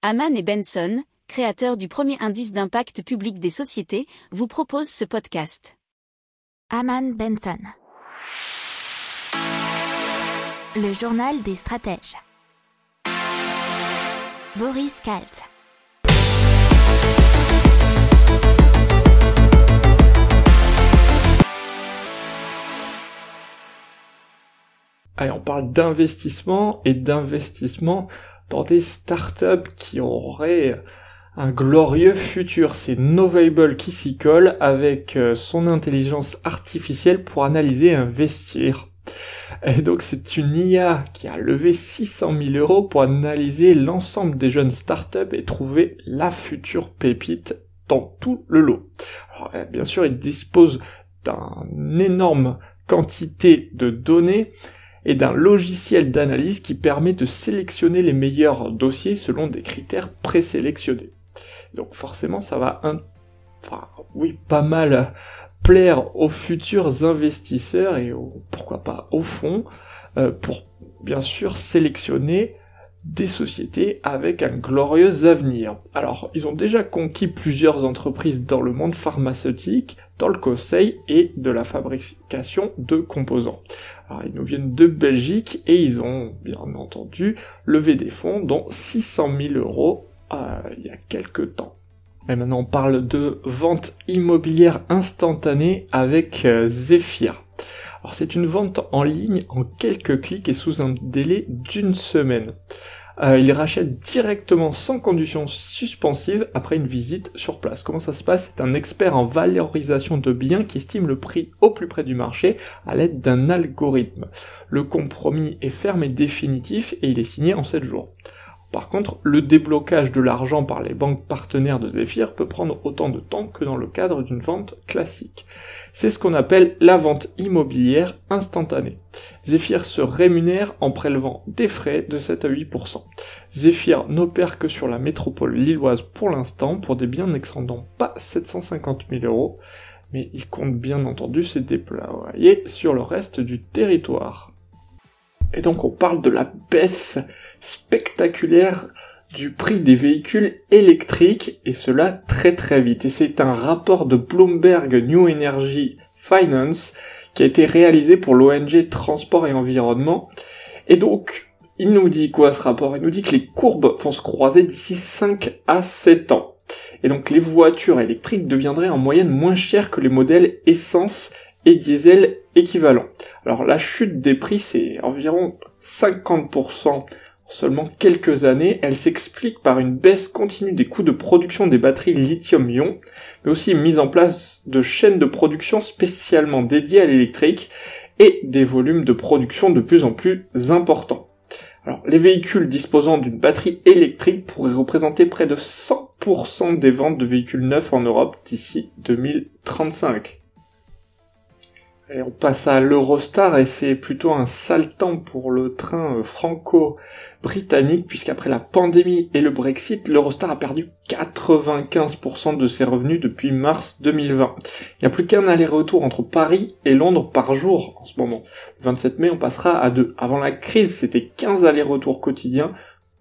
Haman et Benson, créateurs du premier indice d'impact public des sociétés, vous proposent ce podcast. Haman Benson. Le journal des stratèges. Boris Kalt. Allez, on parle d'investissement et d'investissement dans des startups qui auraient un glorieux futur. C'est Novable qui s'y colle avec euh, son intelligence artificielle pour analyser et investir. Et donc c'est une IA qui a levé 600 000 euros pour analyser l'ensemble des jeunes startups et trouver la future pépite dans tout le lot. Euh, bien sûr, il dispose d'une énorme quantité de données et d'un logiciel d'analyse qui permet de sélectionner les meilleurs dossiers selon des critères présélectionnés. Donc forcément ça va un... enfin oui pas mal plaire aux futurs investisseurs et pourquoi pas au fond euh, pour bien sûr sélectionner des sociétés avec un glorieux avenir. Alors, ils ont déjà conquis plusieurs entreprises dans le monde pharmaceutique, dans le conseil et de la fabrication de composants. Alors, ils nous viennent de Belgique et ils ont bien entendu levé des fonds, dont 600 000 euros euh, il y a quelques temps. Et maintenant, on parle de vente immobilière instantanée avec euh, Zephyr. Alors c'est une vente en ligne en quelques clics et sous un délai d'une semaine. Euh, il rachète directement sans condition suspensive après une visite sur place. Comment ça se passe? C'est un expert en valorisation de biens qui estime le prix au plus près du marché à l'aide d'un algorithme. Le compromis est ferme et définitif et il est signé en 7 jours. Par contre, le déblocage de l'argent par les banques partenaires de Zephyr peut prendre autant de temps que dans le cadre d'une vente classique. C'est ce qu'on appelle la vente immobilière instantanée. Zephyr se rémunère en prélevant des frais de 7 à 8%. Zephyr n'opère que sur la métropole lilloise pour l'instant pour des biens n'excédant pas 750 000 euros, mais il compte bien entendu ses déployer sur le reste du territoire. Et donc on parle de la baisse spectaculaire du prix des véhicules électriques et cela très très vite. Et c'est un rapport de Bloomberg New Energy Finance qui a été réalisé pour l'ONG Transport et Environnement. Et donc, il nous dit quoi ce rapport? Il nous dit que les courbes vont se croiser d'ici 5 à 7 ans. Et donc les voitures électriques deviendraient en moyenne moins chères que les modèles essence et diesel équivalents. Alors la chute des prix c'est environ 50% seulement quelques années, elle s'explique par une baisse continue des coûts de production des batteries lithium-ion, mais aussi mise en place de chaînes de production spécialement dédiées à l'électrique et des volumes de production de plus en plus importants. Alors, les véhicules disposant d'une batterie électrique pourraient représenter près de 100% des ventes de véhicules neufs en Europe d'ici 2035. On passe à l'Eurostar et c'est plutôt un sale temps pour le train euh, franco-britannique puisqu'après la pandémie et le Brexit, l'Eurostar a perdu 95% de ses revenus depuis mars 2020. Il n'y a plus qu'un aller-retour entre Paris et Londres par jour en ce moment. Le 27 mai, on passera à deux. Avant la crise, c'était 15 allers-retours quotidiens,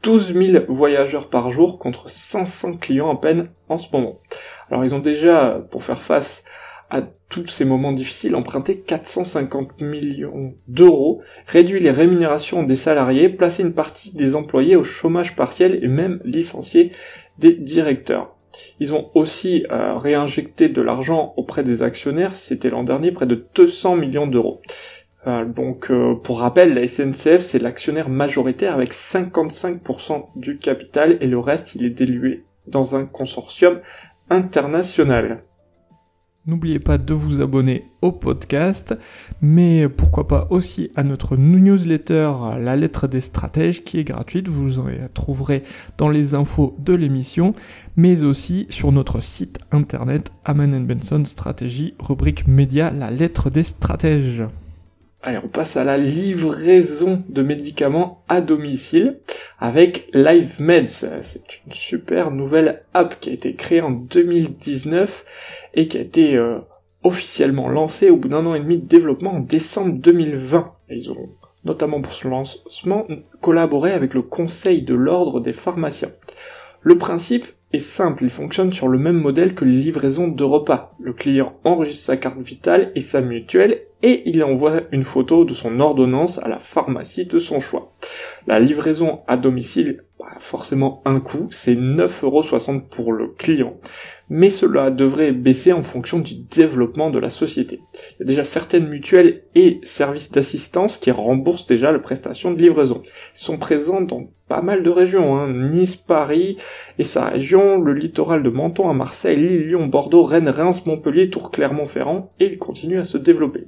12 000 voyageurs par jour contre 500 clients à peine en ce moment. Alors ils ont déjà, pour faire face à tous ces moments difficiles, emprunter 450 millions d'euros, réduit les rémunérations des salariés, placer une partie des employés au chômage partiel et même licencier des directeurs. Ils ont aussi euh, réinjecté de l'argent auprès des actionnaires, c'était l'an dernier près de 200 millions d'euros. Euh, donc euh, pour rappel, la SNCF c'est l'actionnaire majoritaire avec 55% du capital et le reste il est dilué dans un consortium international. N'oubliez pas de vous abonner au podcast, mais pourquoi pas aussi à notre newsletter La lettre des stratèges qui est gratuite, vous en trouverez dans les infos de l'émission, mais aussi sur notre site internet Aman Benson Stratégie, rubrique média La lettre des stratèges. Allez, on passe à la livraison de médicaments à domicile avec LiveMeds. C'est une super nouvelle app qui a été créée en 2019 et qui a été euh, officiellement lancée au bout d'un an et demi de développement en décembre 2020. ils ont notamment pour ce lancement collaboré avec le Conseil de l'Ordre des pharmaciens. Le principe est simple, il fonctionne sur le même modèle que les livraisons de repas. Le client enregistre sa carte vitale et sa mutuelle et il envoie une photo de son ordonnance à la pharmacie de son choix. La livraison à domicile, bah, forcément un coût, c'est 9,60€ pour le client. Mais cela devrait baisser en fonction du développement de la société. Il y a déjà certaines mutuelles et services d'assistance qui remboursent déjà la prestation de livraison. Ils sont présents dans pas mal de régions, hein. Nice, Paris et sa région, le littoral de Menton à Marseille, Lille, Lyon, Bordeaux, Rennes, Reims, Montpellier, Tours, Clermont-Ferrand, et ils continuent à se développer.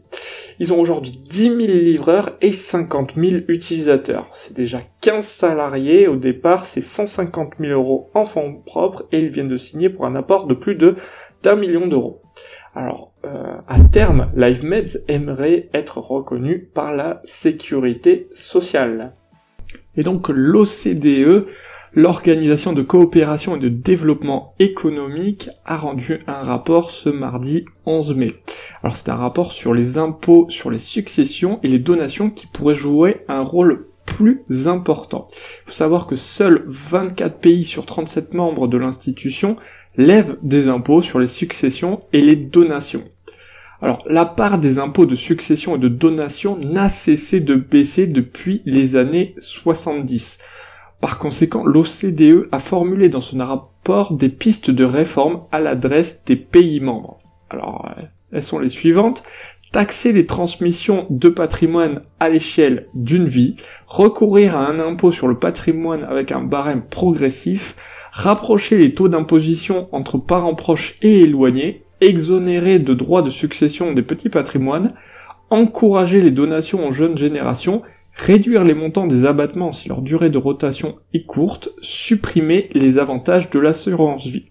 Ils ont aujourd'hui 10 000 livreurs et 50 000 utilisateurs. C'est déjà 15 salariés. Au départ, c'est 150 000 euros en fonds propres et ils viennent de signer pour un apport de plus de d'un million d'euros. Alors, euh, à terme, LiveMeds aimerait être reconnu par la sécurité sociale. Et donc l'OCDE l'Organisation de coopération et de développement économique a rendu un rapport ce mardi 11 mai. Alors c'est un rapport sur les impôts sur les successions et les donations qui pourraient jouer un rôle plus important. Il faut savoir que seuls 24 pays sur 37 membres de l'institution lèvent des impôts sur les successions et les donations. Alors, la part des impôts de succession et de donation n'a cessé de baisser depuis les années 70. Par conséquent, l'OCDE a formulé dans son rapport des pistes de réforme à l'adresse des pays membres. Alors, euh, elles sont les suivantes. Taxer les transmissions de patrimoine à l'échelle d'une vie, recourir à un impôt sur le patrimoine avec un barème progressif, rapprocher les taux d'imposition entre parents proches et éloignés, exonérer de droits de succession des petits patrimoines, encourager les donations aux jeunes générations réduire les montants des abattements si leur durée de rotation est courte, supprimer les avantages de l'assurance vie.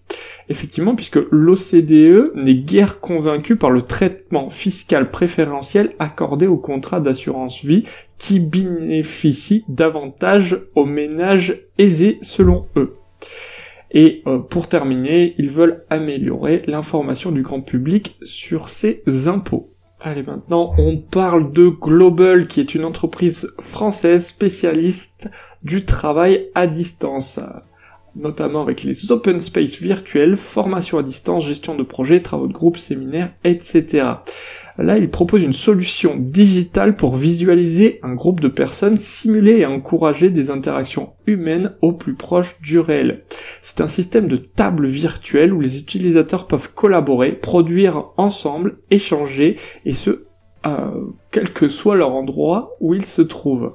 Effectivement, puisque l'OCDE n'est guère convaincu par le traitement fiscal préférentiel accordé aux contrats d'assurance vie qui bénéficient davantage aux ménages aisés selon eux. Et euh, pour terminer, ils veulent améliorer l'information du grand public sur ces impôts. Allez, maintenant, on parle de Global, qui est une entreprise française spécialiste du travail à distance, notamment avec les open space virtuels, formation à distance, gestion de projets, travaux de groupe, séminaires, etc. Là, il propose une solution digitale pour visualiser un groupe de personnes, simuler et encourager des interactions humaines au plus proche du réel. C'est un système de table virtuelle où les utilisateurs peuvent collaborer, produire ensemble, échanger, et ce, euh, quel que soit leur endroit où ils se trouvent.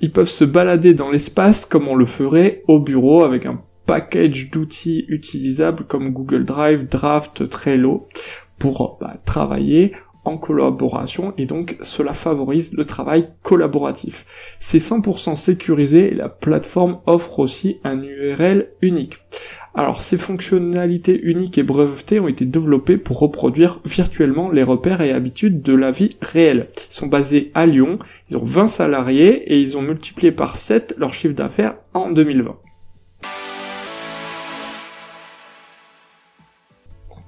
Ils peuvent se balader dans l'espace comme on le ferait au bureau avec un package d'outils utilisables comme Google Drive, Draft, Trello pour bah, travailler en collaboration et donc cela favorise le travail collaboratif. C'est 100% sécurisé et la plateforme offre aussi un URL unique. Alors ces fonctionnalités uniques et brevetées ont été développées pour reproduire virtuellement les repères et habitudes de la vie réelle. Ils sont basés à Lyon, ils ont 20 salariés et ils ont multiplié par 7 leur chiffre d'affaires en 2020.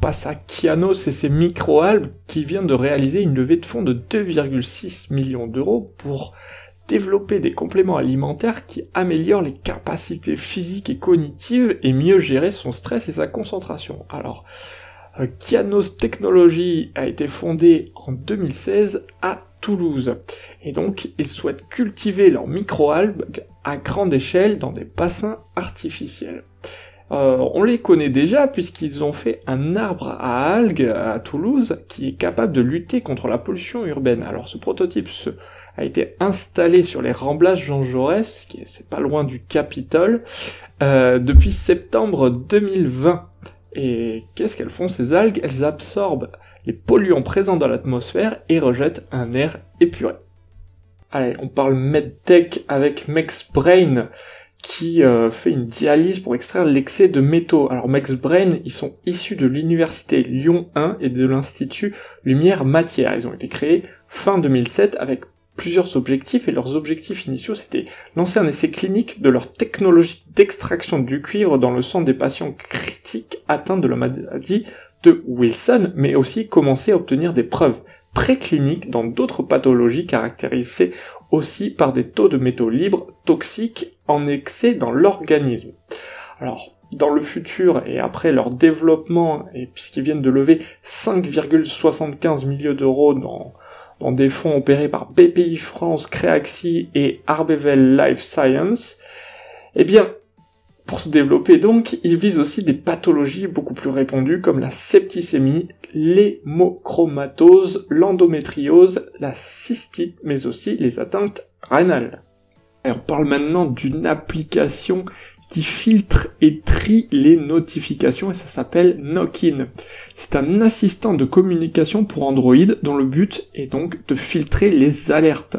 Passe à Kianos et ses microalgues qui vient de réaliser une levée de fonds de 2,6 millions d'euros pour développer des compléments alimentaires qui améliorent les capacités physiques et cognitives et mieux gérer son stress et sa concentration. Alors, euh, Kianos Technologies a été fondé en 2016 à Toulouse. Et donc, ils souhaitent cultiver leurs microalgues à grande échelle dans des bassins artificiels. Euh, on les connaît déjà puisqu'ils ont fait un arbre à algues à Toulouse qui est capable de lutter contre la pollution urbaine. Alors ce prototype a été installé sur les remblages Jean Jaurès, qui est pas loin du Capitole, euh, depuis septembre 2020. Et qu'est-ce qu'elles font ces algues? Elles absorbent les polluants présents dans l'atmosphère et rejettent un air épuré. Allez, on parle medtech avec MexBrain qui euh, fait une dialyse pour extraire l'excès de métaux. Alors Max Brain, ils sont issus de l'université Lyon 1 et de l'institut Lumière Matière. Ils ont été créés fin 2007 avec plusieurs objectifs et leurs objectifs initiaux c'était lancer un essai clinique de leur technologie d'extraction du cuivre dans le sang des patients critiques atteints de la maladie de Wilson, mais aussi commencer à obtenir des preuves précliniques dans d'autres pathologies caractérisées aussi par des taux de métaux libres toxiques en excès dans l'organisme. Alors, dans le futur et après leur développement, et puisqu'ils viennent de lever 5,75 millions d'euros dans, dans des fonds opérés par BPI France, Créaxi et Arbevel Life Science, eh bien, pour se développer donc, ils visent aussi des pathologies beaucoup plus répandues comme la septicémie, l'hémochromatose, l'endométriose, la cystite, mais aussi les atteintes rénales. On parle maintenant d'une application qui filtre et trie les notifications et ça s'appelle Knockin. C'est un assistant de communication pour Android dont le but est donc de filtrer les alertes.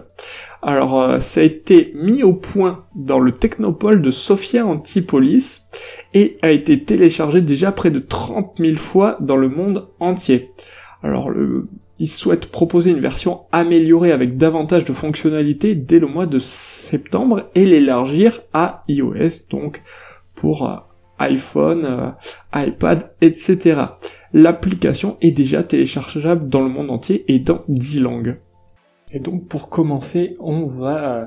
Alors euh, ça a été mis au point dans le technopole de Sofia Antipolis et a été téléchargé déjà près de 30 000 fois dans le monde entier. Alors le ils souhaitent proposer une version améliorée avec davantage de fonctionnalités dès le mois de septembre et l'élargir à iOS, donc pour euh, iPhone, euh, iPad, etc. L'application est déjà téléchargeable dans le monde entier et dans 10 langues. Et donc pour commencer, on va euh,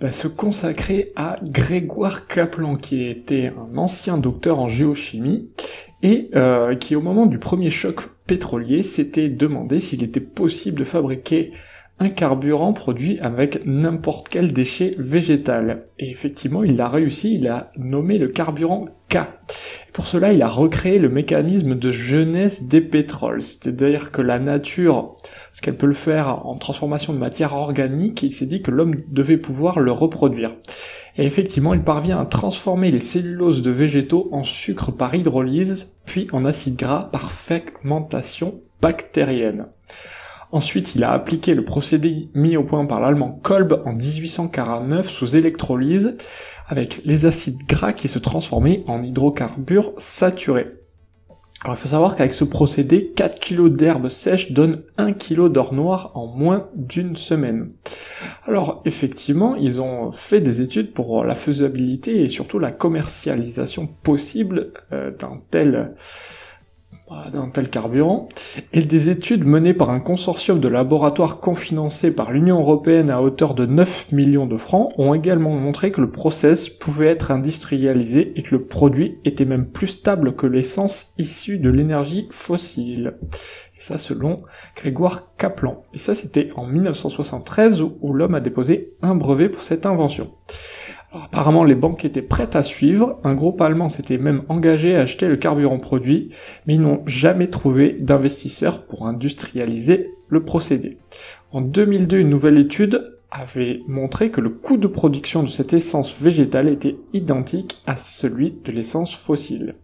bah, se consacrer à Grégoire Kaplan, qui était un ancien docteur en géochimie et qui au moment du premier choc pétrolier s'était demandé s'il était possible de fabriquer un carburant produit avec n'importe quel déchet végétal. Et effectivement, il l'a réussi, il a nommé le carburant K. pour cela, il a recréé le mécanisme de jeunesse des pétroles, c'est-à-dire que la nature, ce qu'elle peut le faire en transformation de matière organique, il s'est dit que l'homme devait pouvoir le reproduire. Et effectivement, il parvient à transformer les celluloses de végétaux en sucre par hydrolyse, puis en acide gras par fermentation bactérienne. Ensuite, il a appliqué le procédé mis au point par l'allemand Kolb en 1849 sous électrolyse, avec les acides gras qui se transformaient en hydrocarbures saturés. Alors il faut savoir qu'avec ce procédé, 4 kg d'herbe sèche donnent 1 kg d'or noir en moins d'une semaine. Alors effectivement, ils ont fait des études pour la faisabilité et surtout la commercialisation possible euh, d'un tel d'un tel carburant, et des études menées par un consortium de laboratoires confinancés par l'Union européenne à hauteur de 9 millions de francs ont également montré que le process pouvait être industrialisé et que le produit était même plus stable que l'essence issue de l'énergie fossile. Et ça selon Grégoire Kaplan. Et ça c'était en 1973 où l'homme a déposé un brevet pour cette invention apparemment, les banques étaient prêtes à suivre. Un groupe allemand s'était même engagé à acheter le carburant produit, mais ils n'ont jamais trouvé d'investisseurs pour industrialiser le procédé. En 2002, une nouvelle étude avait montré que le coût de production de cette essence végétale était identique à celui de l'essence fossile.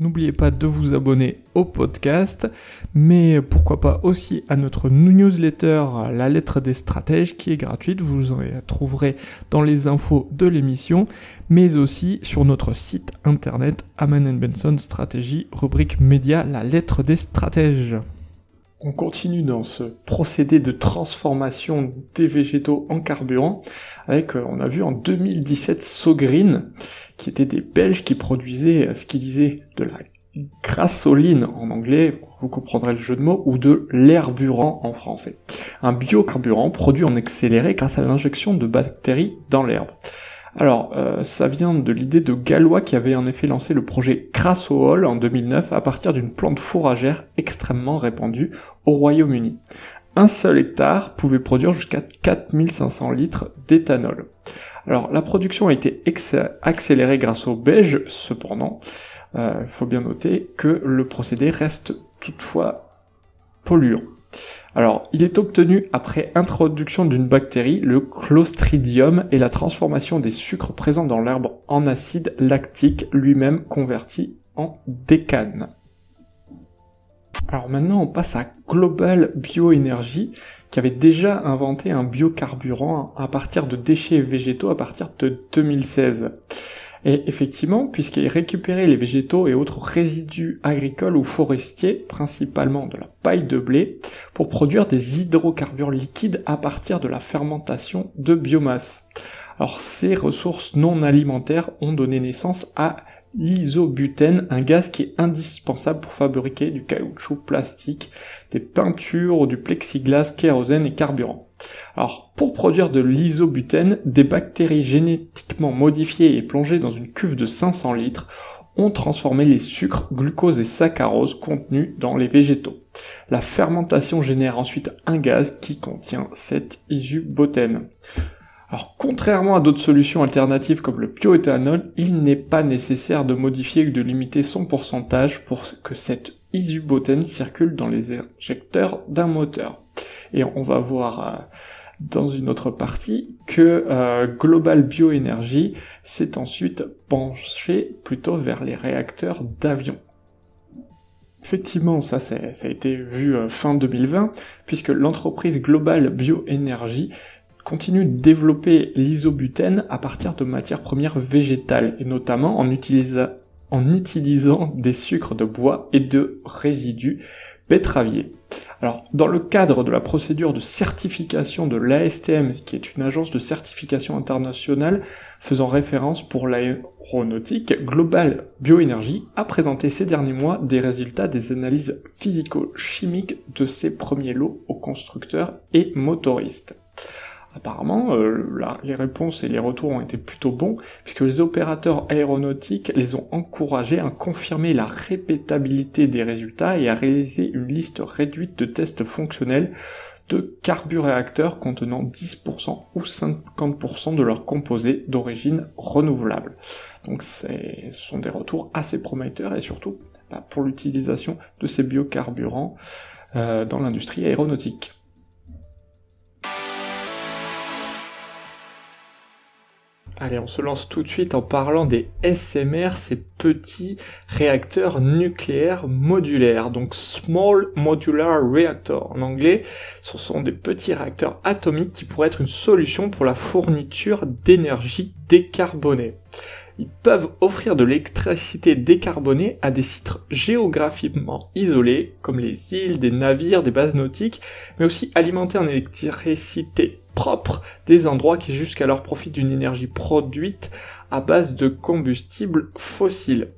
N'oubliez pas de vous abonner au podcast, mais pourquoi pas aussi à notre newsletter La lettre des stratèges qui est gratuite, vous en trouverez dans les infos de l'émission, mais aussi sur notre site internet Aman Benson Stratégie, rubrique média La lettre des stratèges. On continue dans ce procédé de transformation des végétaux en carburant avec, euh, on a vu en 2017 Sogreen, qui étaient des Belges qui produisaient euh, ce qu'ils disaient de la grassoline en anglais, vous comprendrez le jeu de mots, ou de l'herburant en français. Un biocarburant produit en accéléré grâce à l'injection de bactéries dans l'herbe. Alors, euh, ça vient de l'idée de Galois qui avait en effet lancé le projet Crassohol en 2009 à partir d'une plante fourragère extrêmement répandue au Royaume-Uni. Un seul hectare pouvait produire jusqu'à 4500 litres d'éthanol. Alors, la production a été accélérée grâce au beige, cependant, il euh, faut bien noter que le procédé reste toutefois polluant. Alors, il est obtenu après introduction d'une bactérie, le Clostridium, et la transformation des sucres présents dans l'herbe en acide lactique, lui-même converti en décane. Alors maintenant, on passe à Global Bioenergy, qui avait déjà inventé un biocarburant à partir de déchets végétaux à partir de 2016. Et effectivement, puisqu'il récupérait les végétaux et autres résidus agricoles ou forestiers, principalement de la paille de blé, pour produire des hydrocarbures liquides à partir de la fermentation de biomasse. Alors ces ressources non alimentaires ont donné naissance à l'isobutène, un gaz qui est indispensable pour fabriquer du caoutchouc plastique, des peintures du plexiglas, kérosène et carburant. Alors, pour produire de l'isobutène, des bactéries génétiquement modifiées et plongées dans une cuve de 500 litres ont transformé les sucres, glucose et saccharose contenus dans les végétaux. La fermentation génère ensuite un gaz qui contient cet isobutène. Alors, contrairement à d'autres solutions alternatives comme le bioéthanol, il n'est pas nécessaire de modifier ou de limiter son pourcentage pour que cet isobutène circule dans les injecteurs d'un moteur. Et on va voir euh, dans une autre partie que euh, Global Bioénergie s'est ensuite penché plutôt vers les réacteurs d'avion. Effectivement, ça, ça a été vu euh, fin 2020, puisque l'entreprise Global Bioénergie continue de développer l'isobutène à partir de matières premières végétales, et notamment en, utilisant des sucres de bois et de résidus pétraviers. Alors, dans le cadre de la procédure de certification de l'ASTM, qui est une agence de certification internationale faisant référence pour l'aéronautique, Global Bioénergie a présenté ces derniers mois des résultats des analyses physico-chimiques de ses premiers lots aux constructeurs et motoristes. Apparemment, euh, les réponses et les retours ont été plutôt bons, puisque les opérateurs aéronautiques les ont encouragés à confirmer la répétabilité des résultats et à réaliser une liste réduite de tests fonctionnels de carburéacteurs contenant 10% ou 50% de leurs composés d'origine renouvelable. Donc ce sont des retours assez prometteurs et surtout bah, pour l'utilisation de ces biocarburants euh, dans l'industrie aéronautique. Allez, on se lance tout de suite en parlant des SMR, ces petits réacteurs nucléaires modulaires. Donc Small Modular Reactor en anglais, ce sont des petits réacteurs atomiques qui pourraient être une solution pour la fourniture d'énergie décarbonée. Ils peuvent offrir de l'électricité décarbonée à des sites géographiquement isolés, comme les îles, des navires, des bases nautiques, mais aussi alimenter en électricité propre des endroits qui jusqu'alors profitent d'une énergie produite à base de combustibles fossiles.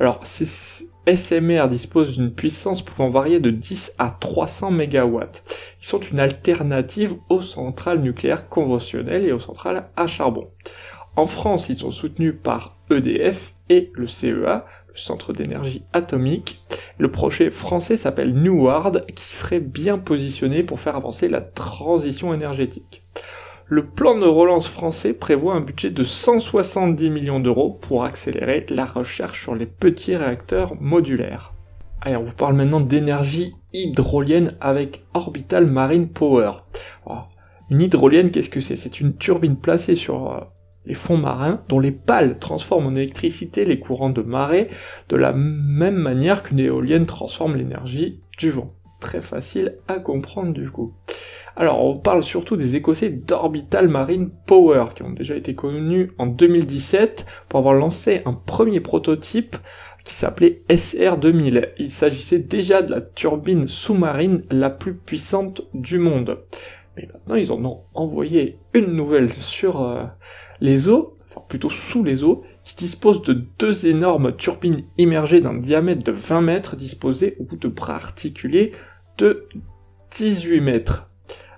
Alors, ces SMR disposent d'une puissance pouvant varier de 10 à 300 MW. Ils sont une alternative aux centrales nucléaires conventionnelles et aux centrales à charbon. En France, ils sont soutenus par EDF et le CEA, le Centre d'énergie atomique. Le projet français s'appelle Neward, qui serait bien positionné pour faire avancer la transition énergétique. Le plan de relance français prévoit un budget de 170 millions d'euros pour accélérer la recherche sur les petits réacteurs modulaires. Allez, on vous parle maintenant d'énergie hydrolienne avec Orbital Marine Power. une hydrolienne, qu'est-ce que c'est? C'est une turbine placée sur euh, les fonds marins, dont les pales transforment en électricité les courants de marée, de la même manière qu'une éolienne transforme l'énergie du vent. Très facile à comprendre du coup. Alors on parle surtout des Écossais d'Orbital Marine Power, qui ont déjà été connus en 2017 pour avoir lancé un premier prototype qui s'appelait SR2000. Il s'agissait déjà de la turbine sous-marine la plus puissante du monde. Mais maintenant ils en ont envoyé une nouvelle sur euh, les eaux, enfin plutôt sous les eaux, qui disposent de deux énormes turbines immergées d'un diamètre de 20 mètres disposées au bout de bras articulés de 18 mètres.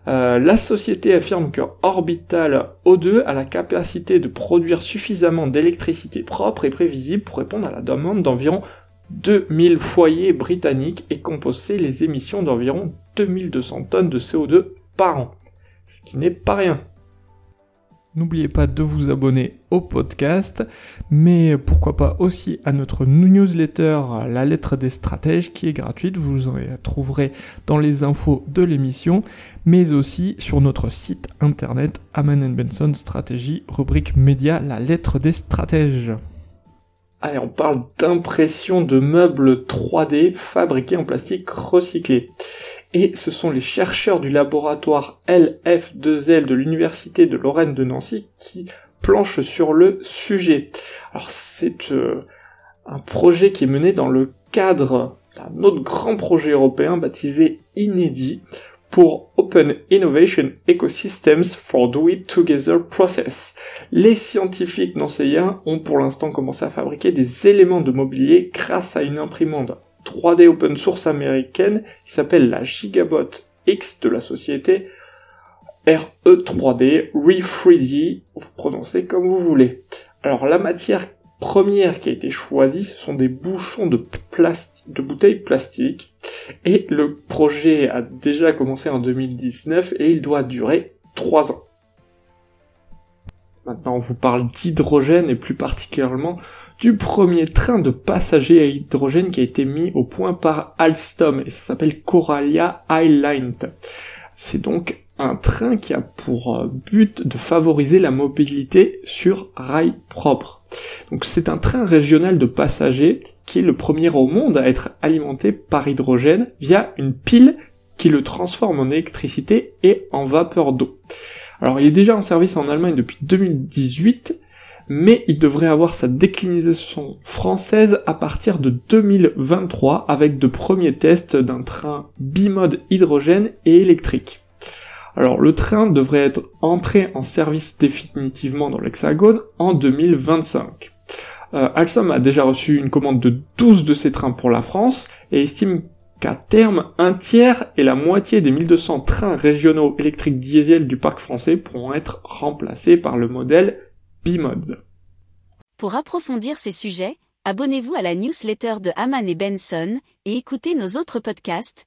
Euh, la société affirme que Orbital O2 a la capacité de produire suffisamment d'électricité propre et prévisible pour répondre à la demande d'environ 2000 foyers britanniques et composer les émissions d'environ 2200 tonnes de CO2 par an. Ce qui n'est pas rien. N'oubliez pas de vous abonner au podcast, mais pourquoi pas aussi à notre newsletter La lettre des stratèges qui est gratuite, vous en trouverez dans les infos de l'émission, mais aussi sur notre site internet Aman Benson Stratégie, rubrique média La lettre des stratèges. Allez, on parle d'impression de meubles 3D fabriqués en plastique recyclé et ce sont les chercheurs du laboratoire LF2L de l'université de Lorraine de Nancy qui planchent sur le sujet. Alors c'est euh, un projet qui est mené dans le cadre d'un autre grand projet européen baptisé Inédit pour Open Innovation Ecosystems for Do It Together Process. Les scientifiques nancéiens ont pour l'instant commencé à fabriquer des éléments de mobilier grâce à une imprimante 3D open source américaine qui s'appelle la Gigabot X de la société RE3D, Re3D, vous prononcez comme vous voulez. Alors la matière première qui a été choisie, ce sont des bouchons de, de bouteilles plastiques. Et le projet a déjà commencé en 2019 et il doit durer 3 ans. Maintenant, on vous parle d'hydrogène et plus particulièrement du premier train de passagers à hydrogène qui a été mis au point par Alstom et ça s'appelle Coralia Highline. C'est donc un train qui a pour euh, but de favoriser la mobilité sur rail propre. Donc c'est un train régional de passagers qui est le premier au monde à être alimenté par hydrogène via une pile qui le transforme en électricité et en vapeur d'eau. Alors il est déjà en service en Allemagne depuis 2018, mais il devrait avoir sa déclinaison française à partir de 2023 avec de premiers tests d'un train bimode hydrogène et électrique. Alors le train devrait être entré en service définitivement dans l'Hexagone en 2025. Euh, Alstom a déjà reçu une commande de 12 de ces trains pour la France et estime qu'à terme, un tiers et la moitié des 1200 trains régionaux électriques diesel du parc français pourront être remplacés par le modèle bimode. Pour approfondir ces sujets, abonnez-vous à la newsletter de Haman et Benson et écoutez nos autres podcasts